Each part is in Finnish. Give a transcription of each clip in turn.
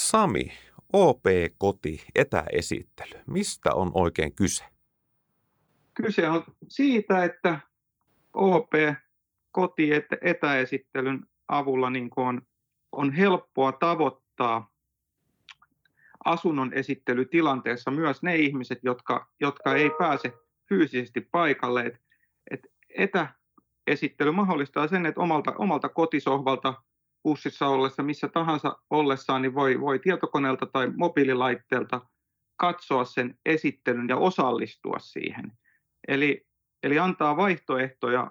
Sami, OP-koti etäesittely. Mistä on oikein kyse? Kyse on siitä, että OP-koti etäesittelyn avulla niin on, on helppoa tavoittaa asunnon esittelytilanteessa myös ne ihmiset, jotka, jotka ei pääse fyysisesti paikalle. Et, et etäesittely mahdollistaa sen, että omalta, omalta kotisohvalta bussissa ollessa, missä tahansa ollessaan, niin voi, voi tietokoneelta tai mobiililaitteelta katsoa sen esittelyn ja osallistua siihen. Eli, eli antaa vaihtoehtoja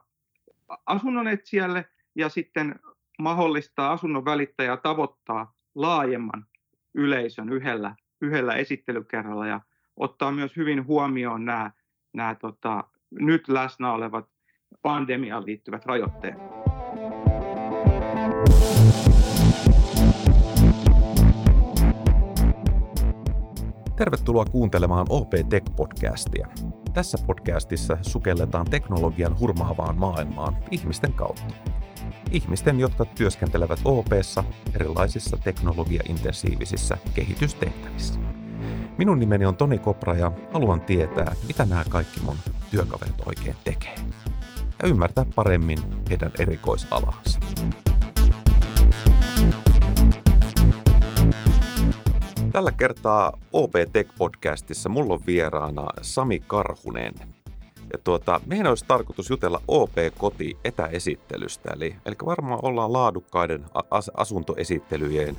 asunnon etsijälle ja sitten mahdollistaa asunnon välittäjä tavoittaa laajemman yleisön yhdellä, yhdellä esittelykerralla ja ottaa myös hyvin huomioon nämä, nämä tota, nyt läsnä olevat pandemiaan liittyvät rajoitteet. Tervetuloa kuuntelemaan OP Tech-podcastia. Tässä podcastissa sukelletaan teknologian hurmaavaan maailmaan ihmisten kautta. Ihmisten, jotka työskentelevät OPssa erilaisissa teknologia-intensiivisissä kehitystehtävissä. Minun nimeni on Toni Kopra ja haluan tietää, mitä nämä kaikki mun työkaverit oikein tekee. Ja ymmärtää paremmin heidän erikoisalansa. Tällä kertaa OP Tech-podcastissa mulla on vieraana Sami Karhunen. Ja tuota, meidän olisi tarkoitus jutella OP-koti etäesittelystä, eli, eli varmaan ollaan laadukkaiden as- asuntoesittelyjen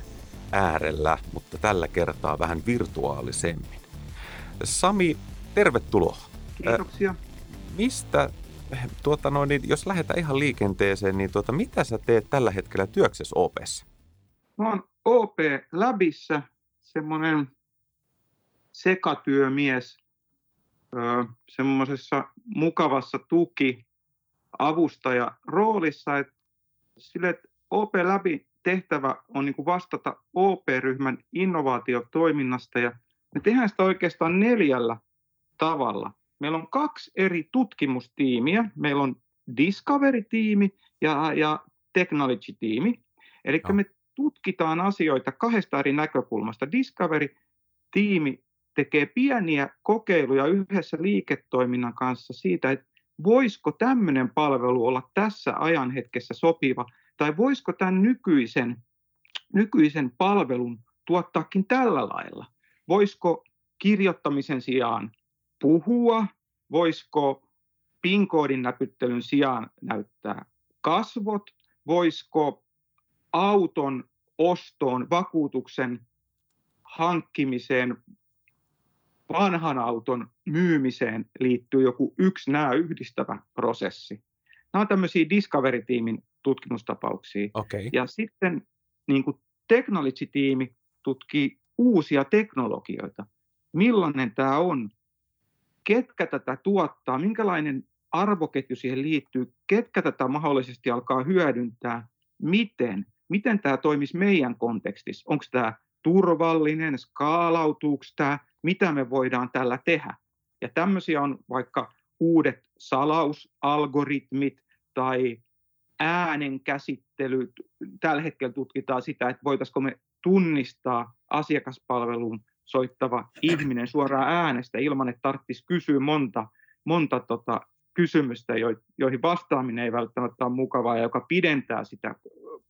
äärellä, mutta tällä kertaa vähän virtuaalisemmin. Sami, tervetuloa. Kiitoksia. Äh, mistä, tuota noin, niin jos lähdetään ihan liikenteeseen, niin tuota, mitä sä teet tällä hetkellä työksessä OPssa? Mä oon OP Labissa semmoinen sekatyömies semmoisessa mukavassa tuki avustaja roolissa, että sille, että OP läpi tehtävä on niin vastata OP-ryhmän innovaatiotoiminnasta ja me tehdään sitä oikeastaan neljällä tavalla. Meillä on kaksi eri tutkimustiimiä. Meillä on Discovery-tiimi ja, ja Technology-tiimi. Eli no. me tutkitaan asioita kahdesta eri näkökulmasta. Discovery-tiimi tekee pieniä kokeiluja yhdessä liiketoiminnan kanssa siitä, että voisiko tämmöinen palvelu olla tässä ajanhetkessä sopiva, tai voisiko tämän nykyisen, nykyisen palvelun tuottaakin tällä lailla. Voisiko kirjoittamisen sijaan puhua, voisiko PIN-koodin näpyttelyn sijaan näyttää kasvot, voisiko auton ostoon, vakuutuksen hankkimiseen, vanhan auton myymiseen liittyy joku yksi nämä yhdistävä prosessi. Nämä on tämmöisiä Discovery-tiimin tutkimustapauksia. Okay. Ja sitten niin kuin Technology-tiimi tutkii uusia teknologioita. Millainen tämä on? Ketkä tätä tuottaa? Minkälainen arvoketju siihen liittyy? Ketkä tätä mahdollisesti alkaa hyödyntää? Miten? Miten tämä toimisi meidän kontekstissa. Onko tämä turvallinen, skaalautuuko tämä, mitä me voidaan tällä tehdä. Ja tämmöisiä on vaikka uudet salausalgoritmit tai äänenkäsittelyt. Tällä hetkellä tutkitaan sitä, että voitaisiko me tunnistaa asiakaspalveluun soittava ihminen suoraan äänestä ilman, että tarvitsisi kysyä monta, monta tota, kysymystä, joihin vastaaminen ei välttämättä ole mukavaa ja joka pidentää sitä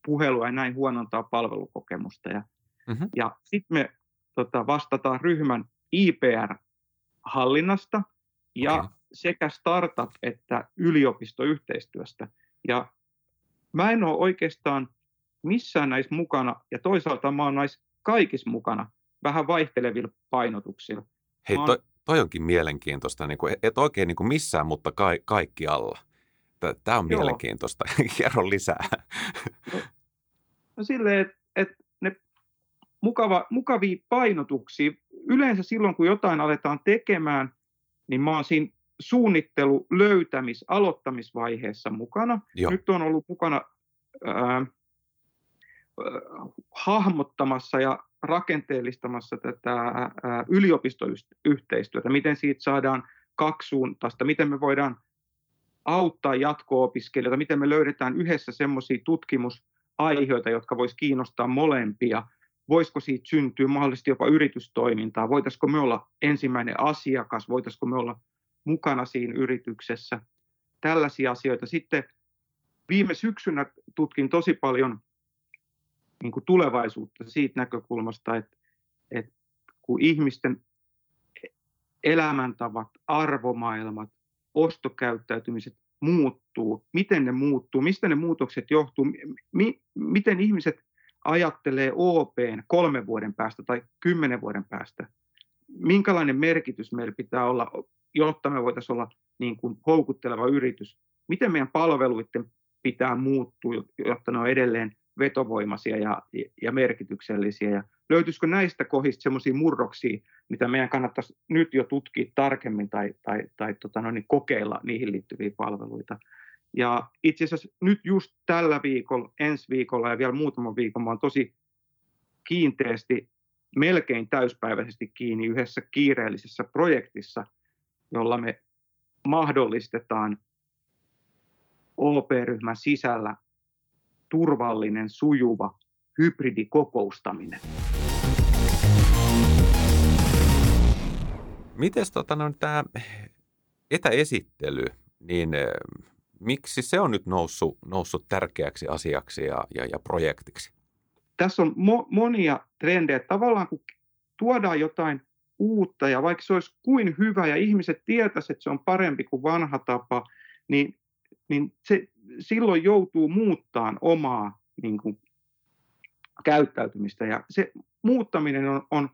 puhelua ja näin huonontaa palvelukokemusta. Ja, mm-hmm. ja sitten me tota, vastataan ryhmän IPR-hallinnasta ja okay. sekä startup- että yliopistoyhteistyöstä. Ja mä en ole oikeastaan missään näissä mukana, ja toisaalta mä oon näissä kaikissa mukana vähän vaihtelevilla painotuksilla. Hei, oon... toi, toi onkin mielenkiintoista, niin kuin, et oikein niin kuin missään, mutta ka- kaikki alla. Tämä on Joo. mielenkiintoista. Kerro lisää. No, no silleen, että et ne mukava, mukavia painotuksia. Yleensä silloin, kun jotain aletaan tekemään, niin mä oon siinä suunnittelu, löytämis, aloittamisvaiheessa mukana. Joo. Nyt on ollut mukana ää, hahmottamassa ja rakenteellistamassa tätä ää, yliopistoyhteistyötä, miten siitä saadaan kaksisuuntaista, miten me voidaan auttaa jatko-opiskelijoita, miten me löydetään yhdessä semmoisia tutkimusaiheita, jotka voisi kiinnostaa molempia. voisiko siitä syntyä mahdollisesti jopa yritystoimintaa, voitaisiko me olla ensimmäinen asiakas, voitaisiko me olla mukana siinä yrityksessä, tällaisia asioita. Sitten viime syksynä tutkin tosi paljon niin kuin tulevaisuutta siitä näkökulmasta, että, että kun ihmisten elämäntavat, arvomaailmat, ostokäyttäytymiset muuttuu, miten ne muuttuu, mistä ne muutokset johtuu, mi, miten ihmiset ajattelee OPn kolmen vuoden päästä tai kymmenen vuoden päästä, minkälainen merkitys meillä pitää olla, jotta me voitaisiin olla niin kuin houkutteleva yritys, miten meidän palveluiden pitää muuttua, jotta ne on edelleen vetovoimaisia ja, ja merkityksellisiä. Ja löytyisikö näistä kohdista sellaisia murroksia, mitä meidän kannattaisi nyt jo tutkia tarkemmin tai, tai, tai tota noin, niin kokeilla niihin liittyviä palveluita. Ja itse asiassa nyt just tällä viikolla, ensi viikolla ja vielä muutaman viikon mä olen tosi kiinteästi, melkein täyspäiväisesti kiinni yhdessä kiireellisessä projektissa, jolla me mahdollistetaan OP-ryhmän sisällä turvallinen, sujuva hybridikokoustaminen. Miten tota, no, tämä etäesittely, niin miksi se on nyt noussut, noussut tärkeäksi asiaksi ja, ja, ja projektiksi? Tässä on mo- monia trendejä. Tavallaan kun tuodaan jotain uutta ja vaikka se olisi kuin hyvä ja ihmiset tietäisivät, että se on parempi kuin vanha tapa, niin, niin se silloin joutuu muuttaan omaa niin kuin, käyttäytymistä. Ja se muuttaminen on, on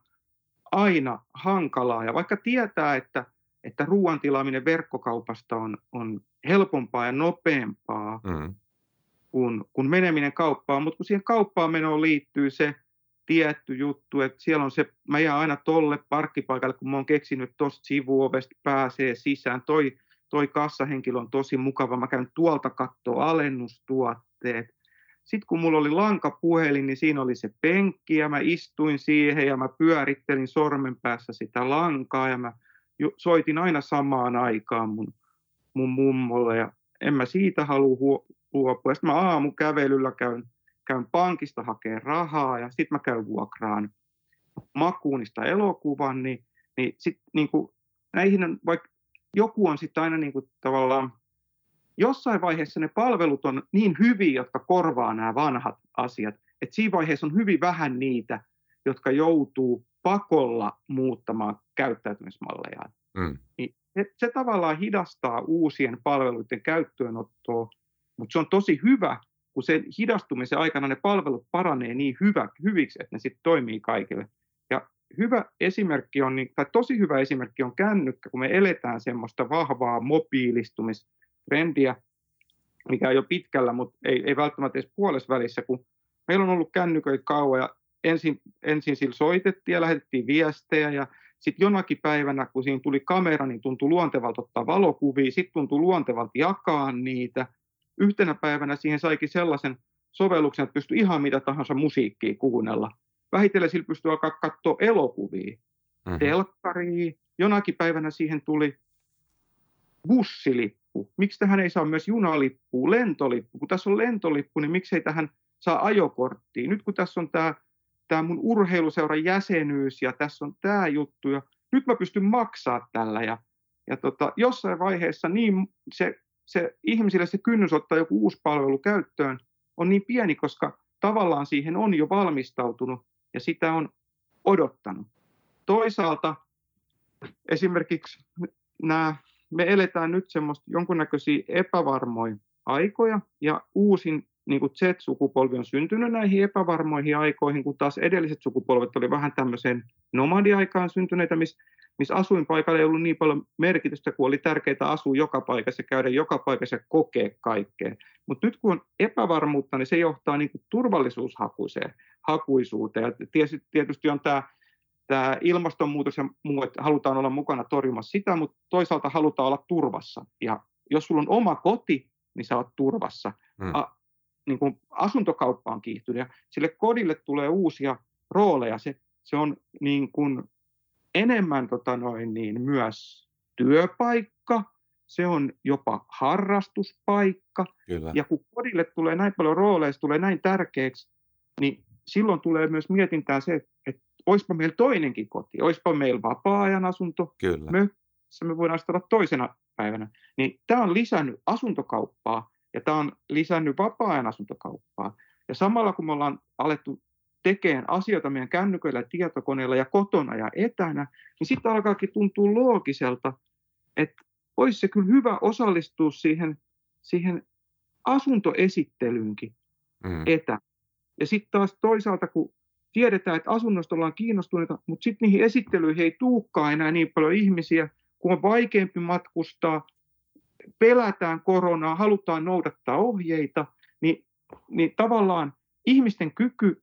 aina hankalaa. Ja vaikka tietää, että, että ruoan tilaaminen verkkokaupasta on, on helpompaa ja nopeampaa mm. kuin, kuin meneminen kauppaan, mutta kun siihen kauppaan menoon liittyy se tietty juttu, että siellä on se, mä jään aina tolle parkkipaikalle, kun mä oon keksinyt tuosta sivuovesta pääsee sisään, toi, toi kassahenkilö on tosi mukava, mä käyn tuolta katsoa alennustuotteet, sitten kun mulla oli lankapuhelin, niin siinä oli se penkki ja mä istuin siihen ja mä pyörittelin sormen päässä sitä lankaa ja mä soitin aina samaan aikaan mun, mun mummolle ja en mä siitä halua luopua. Sitten mä aamukävelyllä käyn, käyn pankista hakee rahaa ja sitten mä käyn vuokraan makuunista elokuvan, niin, niin sitten niin näihin on, vaikka joku on sitten aina niin kuin tavallaan jossain vaiheessa ne palvelut on niin hyviä, jotka korvaa nämä vanhat asiat, että siinä vaiheessa on hyvin vähän niitä, jotka joutuu pakolla muuttamaan käyttäytymismallejaan. Mm. Niin se, se tavallaan hidastaa uusien palveluiden käyttöönottoa, mutta se on tosi hyvä, kun sen hidastumisen aikana ne palvelut paranee niin hyvä, hyviksi, että ne sitten toimii kaikille. Ja hyvä esimerkki on, tai tosi hyvä esimerkki on kännykkä, kun me eletään semmoista vahvaa mobiilistumis- trendiä, mikä on jo pitkällä, mutta ei, ei välttämättä edes puolessa välissä, kun meillä on ollut kännyköitä kauan ja ensin, ensin sillä soitettiin ja lähetettiin viestejä ja sitten jonakin päivänä, kun siinä tuli kamera, niin tuntui luontevalta ottaa valokuvia, sitten tuntui luontevalta jakaa niitä. Yhtenä päivänä siihen saikin sellaisen sovelluksen, että pystyi ihan mitä tahansa musiikkia kuunnella. Vähitellen sillä pystyi alkaa katsoa elokuvia, mm-hmm. telkkaria. Jonakin päivänä siihen tuli bussilippu lentolippu? Miksi tähän ei saa myös junalippu, lentolippu? Kun tässä on lentolippu, niin miksei tähän saa ajokorttia? Nyt kun tässä on tämä, tämä mun urheiluseuran jäsenyys ja tässä on tämä juttu ja nyt mä pystyn maksaa tällä ja, ja tota, jossain vaiheessa niin se, se ihmisille se kynnys ottaa joku uusi palvelu käyttöön on niin pieni, koska tavallaan siihen on jo valmistautunut ja sitä on odottanut. Toisaalta esimerkiksi nämä me eletään nyt semmoista jonkunnäköisiä epävarmoja aikoja, ja uusin niin kuin Z-sukupolvi on syntynyt näihin epävarmoihin aikoihin, kun taas edelliset sukupolvet oli vähän tämmöiseen nomadiaikaan syntyneitä, missä miss asuinpaikalla ei ollut niin paljon merkitystä, kun oli tärkeää asua joka paikassa, käydä joka paikassa ja kokea kaikkea. Mutta nyt kun on epävarmuutta, niin se johtaa niin turvallisuushakuiseen hakuisuuteen. Ja tietysti on tämä tämä ilmastonmuutos ja muu, että halutaan olla mukana torjumassa sitä, mutta toisaalta halutaan olla turvassa. Ja jos sulla on oma koti, niin sä oot turvassa. Hmm. A, niin kuin asuntokauppa on kiihtynyt ja sille kodille tulee uusia rooleja. Se, se on niin kuin enemmän tota noin, niin myös työpaikka, se on jopa harrastuspaikka. Kyllä. Ja kun kodille tulee näin paljon rooleja, se tulee näin tärkeäksi, niin silloin tulee myös mietintään se, että olisipa meillä toinenkin koti, olisipa meillä vapaa-ajan asunto, Kyllä. mökissä me voidaan olla toisena päivänä. Niin tämä on lisännyt asuntokauppaa ja tämä on lisännyt vapaa-ajan asuntokauppaa. Ja samalla kun me ollaan alettu tekemään asioita meidän kännyköillä, tietokoneilla ja kotona ja etänä, niin sitten alkaakin tuntua loogiselta, että olisi se kyllä hyvä osallistua siihen, siihen asuntoesittelyynkin mm. etä. Ja sitten taas toisaalta, kun tiedetään, että asunnosta ollaan kiinnostuneita, mutta sitten niihin esittelyihin ei tuukkaan enää niin paljon ihmisiä, kun on vaikeampi matkustaa, pelätään koronaa, halutaan noudattaa ohjeita, niin, niin tavallaan ihmisten kyky,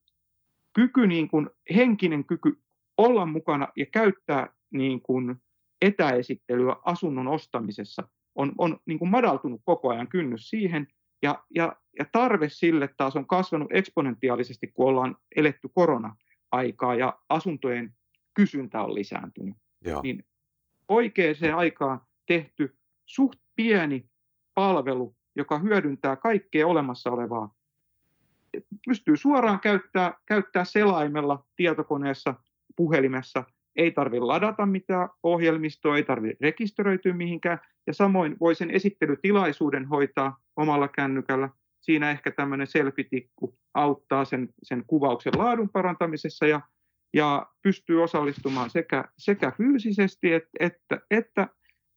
kyky niin kuin henkinen kyky olla mukana ja käyttää niin kuin etäesittelyä asunnon ostamisessa on, on niin kuin madaltunut koko ajan kynnys siihen, ja, ja, ja tarve sille taas on kasvanut eksponentiaalisesti, kun ollaan eletty korona-aikaa ja asuntojen kysyntä on lisääntynyt. Joo. Niin oikeaan aikaan tehty suht pieni palvelu, joka hyödyntää kaikkea olemassa olevaa, pystyy suoraan käyttää, käyttää selaimella, tietokoneessa, puhelimessa, ei tarvitse ladata mitään ohjelmistoa, ei tarvitse rekisteröityä mihinkään, ja samoin voi sen esittelytilaisuuden hoitaa omalla kännykällä. Siinä ehkä tämmöinen selfitikku auttaa sen, sen kuvauksen laadun parantamisessa ja, ja pystyy osallistumaan sekä, sekä fyysisesti että, että, että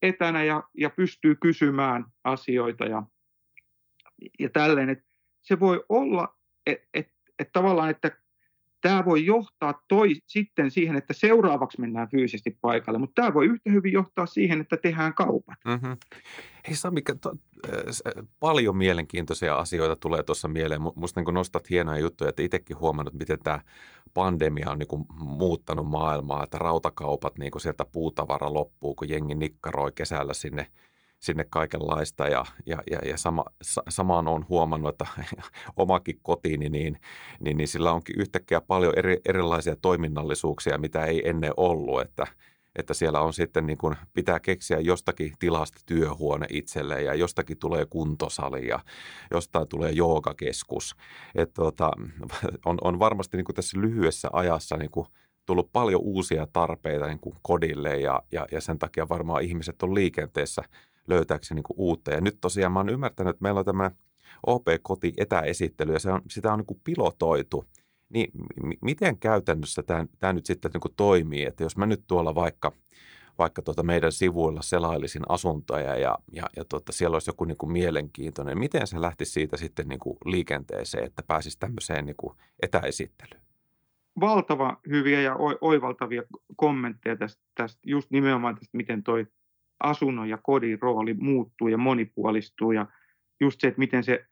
etänä ja, ja pystyy kysymään asioita ja, ja tälleen. Et se voi olla, että et, et tavallaan, että tämä voi johtaa toi, sitten siihen, että seuraavaksi mennään fyysisesti paikalle, mutta tämä voi yhtä hyvin johtaa siihen, että tehdään kaupat. Mm-hmm. Hei Sami, to, äh, paljon mielenkiintoisia asioita tulee tuossa mieleen. Minusta niin nostat hienoja juttuja, että itsekin huomannut, miten tämä pandemia on niin kuin muuttanut maailmaa, että rautakaupat niin kuin sieltä puutavara loppuu, kun jengi nikkaroi kesällä sinne – sinne kaikenlaista ja, ja, ja, ja sama, samaan on huomannut, että omakin kotiini, niin, niin, niin sillä onkin yhtäkkiä paljon eri, erilaisia toiminnallisuuksia, mitä ei ennen ollut, että, että siellä on sitten niin kuin, pitää keksiä jostakin tilasta työhuone itselleen ja jostakin tulee kuntosali ja jostain tulee joogakeskus. Että tuota, on, on varmasti niin kuin tässä lyhyessä ajassa niin kuin tullut paljon uusia tarpeita niin kuin kodille ja, ja, ja sen takia varmaan ihmiset on liikenteessä – löytääkseni niin uutta. Ja nyt tosiaan mä oon ymmärtänyt, että meillä on tämä OP-koti etäesittely ja se on, sitä on niin kuin pilotoitu. Niin m- miten käytännössä tämä, tämä nyt sitten niin kuin toimii, että jos mä nyt tuolla vaikka vaikka tuota meidän sivuilla selailisin asuntoja ja, ja, ja tuota, siellä olisi joku niin kuin mielenkiintoinen. Miten se lähti siitä sitten niin kuin liikenteeseen, että pääsisi tämmöiseen niin kuin etäesittelyyn? Valtava hyviä ja oivaltavia kommentteja tästä, tästä just nimenomaan tästä, miten toi asunnon ja kodin rooli muuttuu ja monipuolistuu ja just se, että miten se,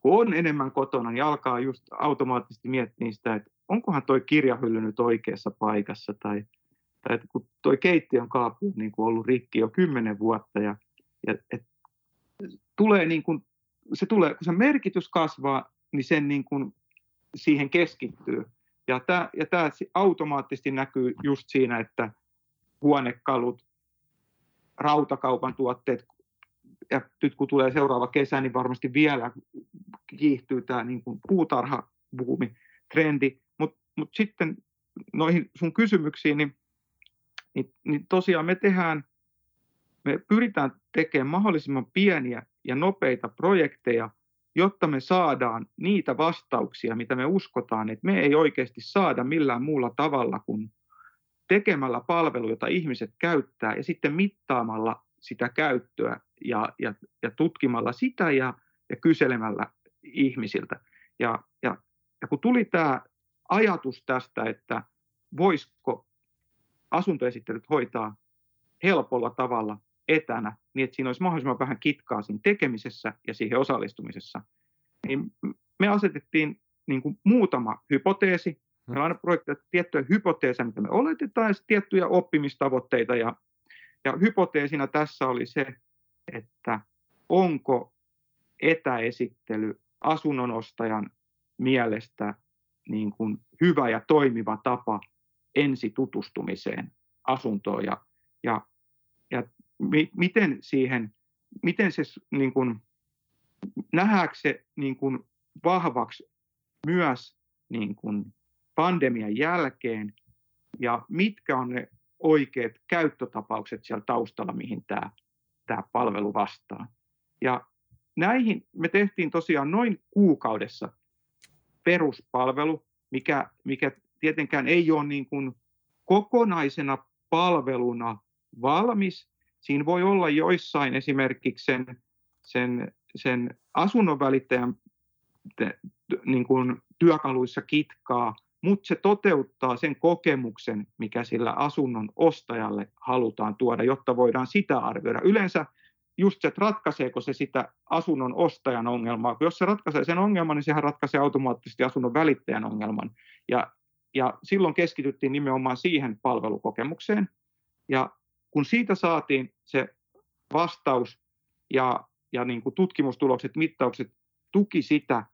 kun on enemmän kotona, niin alkaa just automaattisesti miettiä sitä, että onkohan toi kirjahylly nyt oikeassa paikassa tai, tai että kun toi keittiön kaappi on niin kuin ollut rikki jo kymmenen vuotta ja, ja et, tulee niin kuin, se tulee, kun se merkitys kasvaa, niin sen niin kuin siihen keskittyy. Ja tämä, ja tämä automaattisesti näkyy just siinä, että huonekalut, rautakaupan tuotteet, ja nyt kun tulee seuraava kesä, niin varmasti vielä kiihtyy tämä niin kuin puutarhabuumi, trendi. Mutta mut sitten noihin sun kysymyksiin, niin, niin, niin tosiaan me tehdään, me pyritään tekemään mahdollisimman pieniä ja nopeita projekteja, jotta me saadaan niitä vastauksia, mitä me uskotaan, että me ei oikeasti saada millään muulla tavalla kuin tekemällä palvelu, jota ihmiset käyttää ja sitten mittaamalla sitä käyttöä ja, ja, ja tutkimalla sitä ja, ja kyselemällä ihmisiltä. Ja, ja, ja kun tuli tämä ajatus tästä, että voisiko asuntoesittelyt hoitaa helpolla tavalla etänä, niin että siinä olisi mahdollisimman vähän kitkaa siinä tekemisessä ja siihen osallistumisessa, niin me asetettiin niin kuin muutama hypoteesi, Meillä on aina projekteja tiettyjä hypoteeseja, mitä me oletetaan, ja tiettyjä oppimistavoitteita. Ja, ja hypoteesina tässä oli se, että onko etäesittely asunnonostajan mielestä niin kuin hyvä ja toimiva tapa ensi tutustumiseen asuntoon ja, ja, ja mi, miten siihen, miten se niin kuin, nähdäänkö se niin kuin vahvaksi myös niin kuin pandemian jälkeen ja mitkä on ne oikeat käyttötapaukset siellä taustalla, mihin tämä, tämä palvelu vastaa. Ja näihin me tehtiin tosiaan noin kuukaudessa peruspalvelu, mikä, mikä tietenkään ei ole niin kuin kokonaisena palveluna valmis. Siinä voi olla joissain esimerkiksi sen, sen, sen asunnon välittäjän niin kuin työkaluissa kitkaa, mutta se toteuttaa sen kokemuksen, mikä sillä asunnon ostajalle halutaan tuoda, jotta voidaan sitä arvioida. Yleensä just se, että ratkaiseeko se sitä asunnon ostajan ongelmaa. Jos se ratkaisee sen ongelman, niin sehän ratkaisee automaattisesti asunnon välittäjän ongelman. Ja, ja silloin keskityttiin nimenomaan siihen palvelukokemukseen. Ja kun siitä saatiin se vastaus ja, ja niin kuin tutkimustulokset, mittaukset tuki sitä,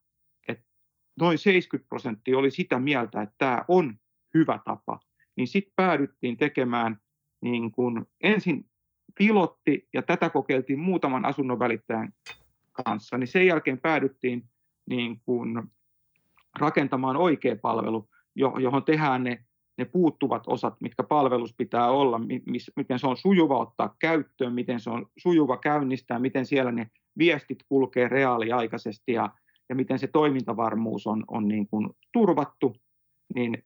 noin 70 prosenttia oli sitä mieltä, että tämä on hyvä tapa, niin sitten päädyttiin tekemään niin kuin ensin pilotti, ja tätä kokeiltiin muutaman asunnon välittäjän kanssa, niin sen jälkeen päädyttiin niin kuin rakentamaan oikea palvelu, johon tehdään ne, ne puuttuvat osat, mitkä palvelus pitää olla, mis, miten se on sujuva ottaa käyttöön, miten se on sujuva käynnistää, miten siellä ne viestit kulkee reaaliaikaisesti ja, ja miten se toimintavarmuus on, on niin kuin turvattu, niin,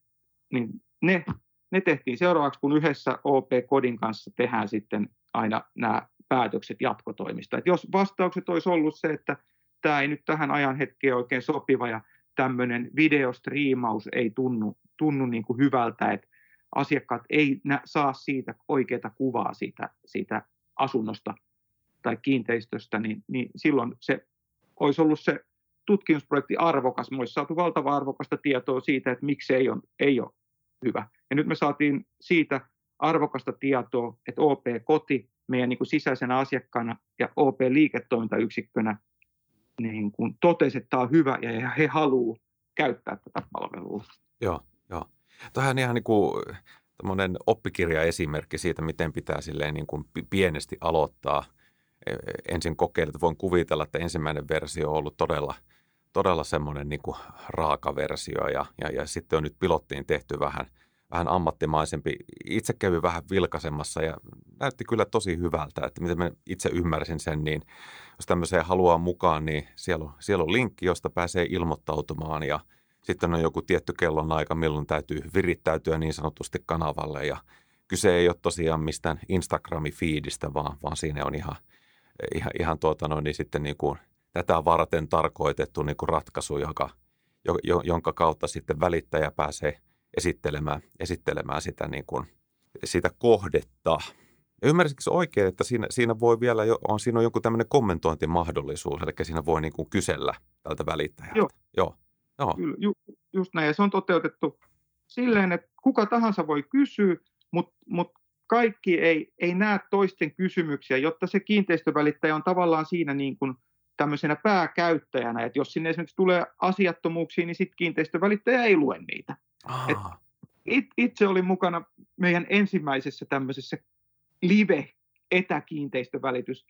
niin ne, ne tehtiin seuraavaksi, kun yhdessä OP-kodin kanssa tehdään sitten aina nämä päätökset jatkotoimista. Et jos vastaukset olisi ollut se, että tämä ei nyt tähän ajan hetkeen oikein sopiva ja tämmöinen videostriimaus ei tunnu, tunnu niin kuin hyvältä, että asiakkaat ei nä- saa siitä oikeaa kuvaa siitä, siitä asunnosta tai kiinteistöstä, niin, niin silloin se olisi ollut se tutkimusprojekti arvokas. Me olisi saatu valtava arvokasta tietoa siitä, että miksi ei ole, ei ole hyvä. Ja nyt me saatiin siitä arvokasta tietoa, että OP-koti meidän niin kuin sisäisenä asiakkaana ja OP-liiketoimintayksikkönä niin kuin totesi, että tämä on hyvä ja he haluavat käyttää tätä palvelua. Joo, joo. Tähän on ihan niin kuin oppikirjaesimerkki siitä, miten pitää silleen niin kuin pienesti aloittaa. Ensin kokeilla, voin kuvitella, että ensimmäinen versio on ollut todella, todella semmoinen niin kuin raaka versio ja, ja, ja sitten on nyt pilottiin tehty vähän – vähän ammattimaisempi. Itse kävi vähän vilkaisemassa ja näytti kyllä tosi hyvältä, että miten mä itse ymmärsin sen, niin jos tämmöiseen haluaa mukaan, niin siellä on, siellä on linkki, josta pääsee ilmoittautumaan ja sitten on joku tietty kellon aika, milloin täytyy virittäytyä niin sanotusti kanavalle ja kyse ei ole tosiaan mistään Instagrami-fiidistä, vaan, vaan siinä on ihan, ihan, ihan tuota noin, niin sitten niin kuin tätä varten tarkoitettu niin kuin ratkaisu, joka, jonka kautta sitten välittäjä pääsee – esittelemään, esittelemään sitä, niin kuin, sitä kohdetta. Ymmärsitkö oikein, että siinä, siinä voi vielä jo, on, siinä on joku tämmöinen kommentointimahdollisuus, eli siinä voi niin kuin kysellä tältä välittäjältä. Joo. Joo. Joo. Kyllä, ju, just näin. Ja se on toteutettu silleen, että kuka tahansa voi kysyä, mutta mut kaikki ei, ei näe toisten kysymyksiä, jotta se kiinteistövälittäjä on tavallaan siinä niin kuin tämmöisenä pääkäyttäjänä, että jos sinne esimerkiksi tulee asiattomuuksia, niin sitten kiinteistövälittäjä ei lue niitä. Et it, itse olin mukana meidän ensimmäisessä tämmöisessä live-etäkiinteistövälitys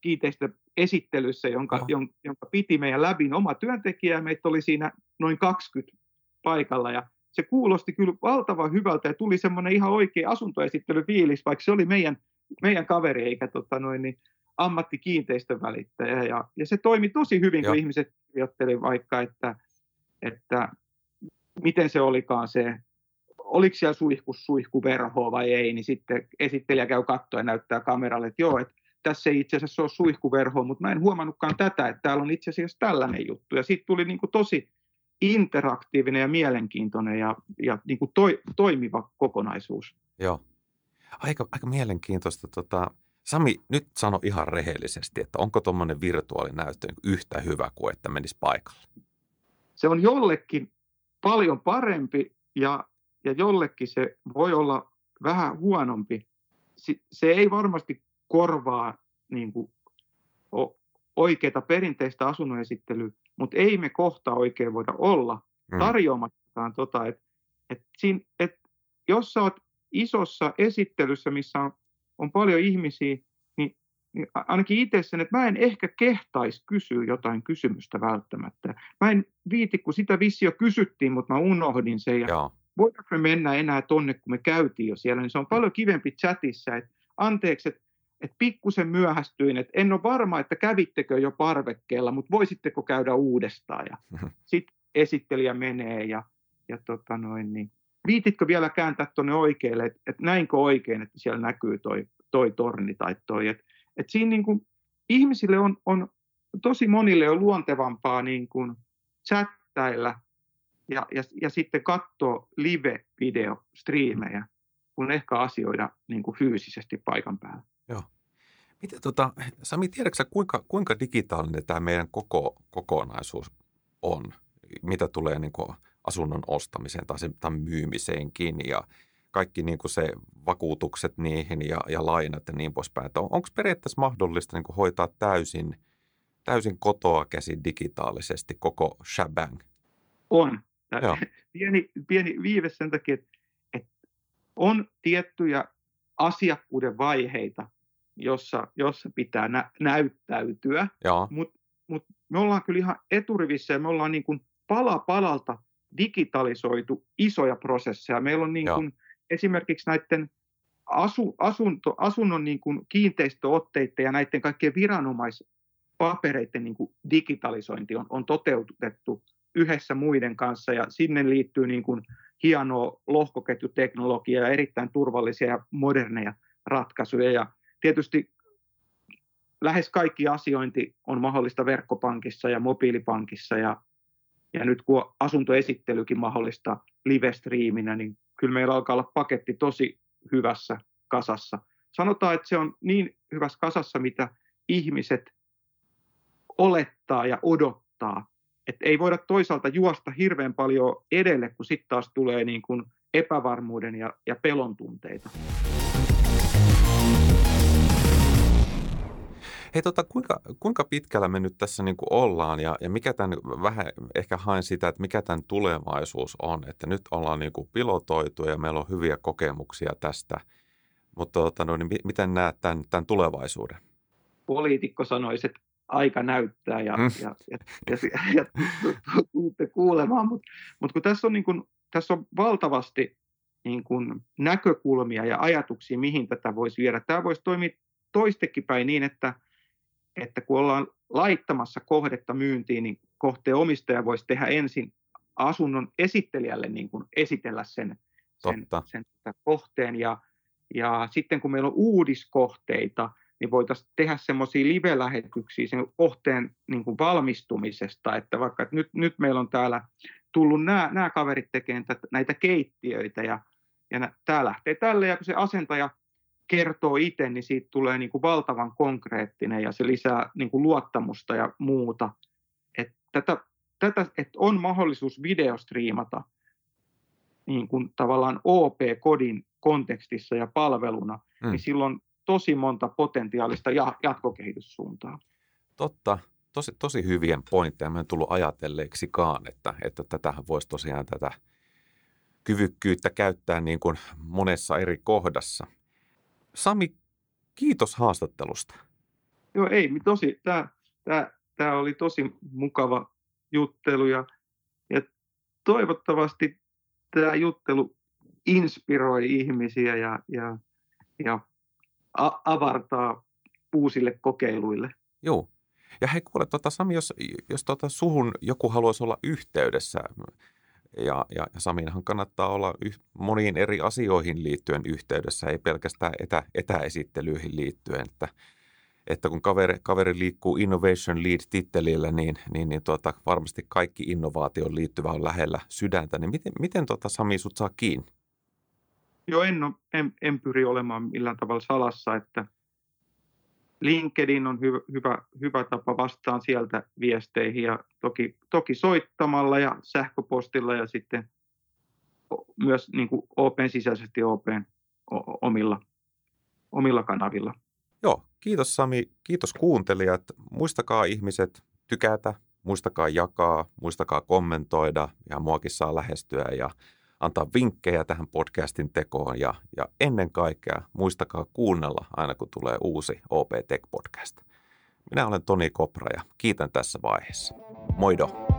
kiinteistöesittelyssä, jonka, oh. jonka piti meidän läbin oma työntekijä, meitä oli siinä noin 20 paikalla, ja se kuulosti kyllä valtavan hyvältä, ja tuli semmoinen ihan oikea asuntoesittelyfiilis, vaikka se oli meidän, meidän kaveri, eikä tota noin, niin ammattikiinteistövälittäjä, ja, ja se toimi tosi hyvin, Joo. kun ihmiset kirjoittelivat vaikka, että, että miten se olikaan se, oliko siellä suihkus suihkuverhoa vai ei, niin sitten esittelijä käy kattoa ja näyttää kameralle, että joo, että tässä ei itse asiassa ole suihkuverhoa, mutta mä en huomannutkaan tätä, että täällä on itse asiassa tällainen juttu. Ja siitä tuli niin kuin tosi interaktiivinen ja mielenkiintoinen ja, ja niin kuin toi, toimiva kokonaisuus. Joo. Aika, aika mielenkiintoista. Tota, Sami, nyt sano ihan rehellisesti, että onko tuommoinen virtuaalinäyttö yhtä hyvä kuin että menisi paikalle? Se on jollekin paljon parempi ja, ja jollekin se voi olla vähän huonompi. Se ei varmasti korvaa niin kuin, oikeaa perinteistä asunnon esittelyä, mutta ei me kohta oikein voida olla mm. tarjoamattakaan tota, että et, et, jos sä oot isossa esittelyssä, missä on, on paljon ihmisiä, niin niin ainakin itse sen, että mä en ehkä kehtaisi kysyä jotain kysymystä välttämättä. Mä en viiti, kun sitä visio kysyttiin, mutta mä unohdin sen. Ja Joo. voidaanko me mennä enää tonne, kun me käytiin jo siellä, niin se on paljon kivempi chatissa, että anteeksi, että, että pikkusen myöhästyin, että en ole varma, että kävittekö jo parvekkeella, mutta voisitteko käydä uudestaan. Ja sitten esittelijä menee ja, ja tota noin, niin viititkö vielä kääntää tuonne oikealle, että, että näinkö oikein, että siellä näkyy toi, toi torni tai toi. Että, että siinä niin kuin, ihmisille on, on tosi monille on luontevampaa niin kuin chattailla ja, ja, ja sitten katsoa live-video-striimejä, kun ehkä asioida niin kuin fyysisesti paikan päällä. Joo. Miten tota, Sami, tiedätkö kuinka, kuinka digitaalinen tämä meidän koko kokonaisuus on, mitä tulee niin kuin asunnon ostamiseen tai, sen, tai myymiseenkin ja kaikki niin kuin se vakuutukset niihin ja, ja lainat ja niin poispäin. On, Onko periaatteessa mahdollista niin kuin hoitaa täysin, täysin kotoa käsin digitaalisesti koko shabang? On. Pieni, pieni viive sen takia, että on tiettyjä asiakkuuden vaiheita, jossa, jossa pitää nä, näyttäytyä, mutta mut me ollaan kyllä ihan eturivissä ja me ollaan niin kuin pala palalta digitalisoitu isoja prosesseja. Meillä on niin kuin esimerkiksi näiden asu, asunto, asunnon niin kuin kiinteistöotteiden ja näiden kaikkien viranomaispapereiden niin kuin digitalisointi on, on toteutettu yhdessä muiden kanssa ja sinne liittyy niin kuin hienoa lohkoketjuteknologiaa ja erittäin turvallisia ja moderneja ratkaisuja. Ja tietysti lähes kaikki asiointi on mahdollista verkkopankissa ja mobiilipankissa ja, ja nyt kun asuntoesittelykin mahdollista live-striiminä, niin kyllä meillä alkaa olla paketti tosi hyvässä kasassa. Sanotaan, että se on niin hyvässä kasassa, mitä ihmiset olettaa ja odottaa. Että ei voida toisaalta juosta hirveän paljon edelle, kun sitten taas tulee niin kuin epävarmuuden ja, ja pelon tunteita. Hei, tota, kuinka, kuinka pitkällä me nyt tässä niin kuin ollaan ja, ja mikä tämän, vähän ehkä haen sitä, että mikä tämän tulevaisuus on, että nyt ollaan niin kuin pilotoitu ja meillä on hyviä kokemuksia tästä, mutta tota, no, niin miten näet tämän, tämän tulevaisuuden? Poliitikko sanoisi, että aika näyttää ja, mm. ja, ja, ja, ja, ja kuulemaan, mutta mut kun tässä on, niin kun, tässä on valtavasti niin kun näkökulmia ja ajatuksia, mihin tätä voisi viedä. Tämä voisi toimia toistekin päin niin, että, että kun ollaan laittamassa kohdetta myyntiin, niin kohteen omistaja voisi tehdä ensin asunnon esittelijälle niin kuin esitellä sen, sen, sen kohteen. Ja, ja sitten kun meillä on uudiskohteita, niin voitaisiin tehdä semmoisia live-lähetyksiä sen kohteen niin kuin valmistumisesta, että vaikka että nyt, nyt meillä on täällä tullut nämä, nämä kaverit tekemään tätä, näitä keittiöitä ja, ja tämä lähtee tälle ja kun se asentaja kertoo itse, niin siitä tulee niin kuin valtavan konkreettinen ja se lisää niin kuin luottamusta ja muuta. Et tätä, tätä, että on mahdollisuus videostriimata niin kuin tavallaan OP-kodin kontekstissa ja palveluna, mm. niin silloin tosi monta potentiaalista jatkokehityssuuntaa. Totta. Tosi, tosi hyvien pointteja. Mä en tullut ajatelleeksikaan, että, että tätähän voisi tosiaan tätä kyvykkyyttä käyttää niin kuin monessa eri kohdassa. Sami, kiitos haastattelusta. Joo, ei, tosi, tämä, tämä, tämä oli tosi mukava juttelu ja, ja toivottavasti tämä juttelu inspiroi ihmisiä ja, ja, ja avartaa uusille kokeiluille. Joo. Ja hei kuule, tota, Sami, jos, jos tota, suhun joku haluaisi olla yhteydessä, ja, ja, ja Saminhan kannattaa olla yh, moniin eri asioihin liittyen yhteydessä, ei pelkästään etä, etäesittelyihin liittyen. Että, että kun kaveri, kaveri liikkuu Innovation Lead-tittelillä, niin, niin, niin tuota, varmasti kaikki innovaation liittyvä on lähellä sydäntä. Niin miten, miten tuota, Sami sut saa kiinni? Joo, en, en, en pyri olemaan millään tavalla salassa, että LinkedIn on hyvä, hyvä, hyvä tapa vastaan sieltä viesteihin ja toki, toki soittamalla ja sähköpostilla ja sitten myös niin kuin Open sisäisesti Open omilla, omilla kanavilla. Joo, kiitos Sami, kiitos kuuntelijat. Muistakaa ihmiset tykätä, muistakaa jakaa, muistakaa kommentoida ja muakin saa lähestyä ja antaa vinkkejä tähän podcastin tekoon ja, ja ennen kaikkea muistakaa kuunnella aina kun tulee uusi OP Tech Podcast. Minä olen Toni Kopra ja kiitän tässä vaiheessa. Moido!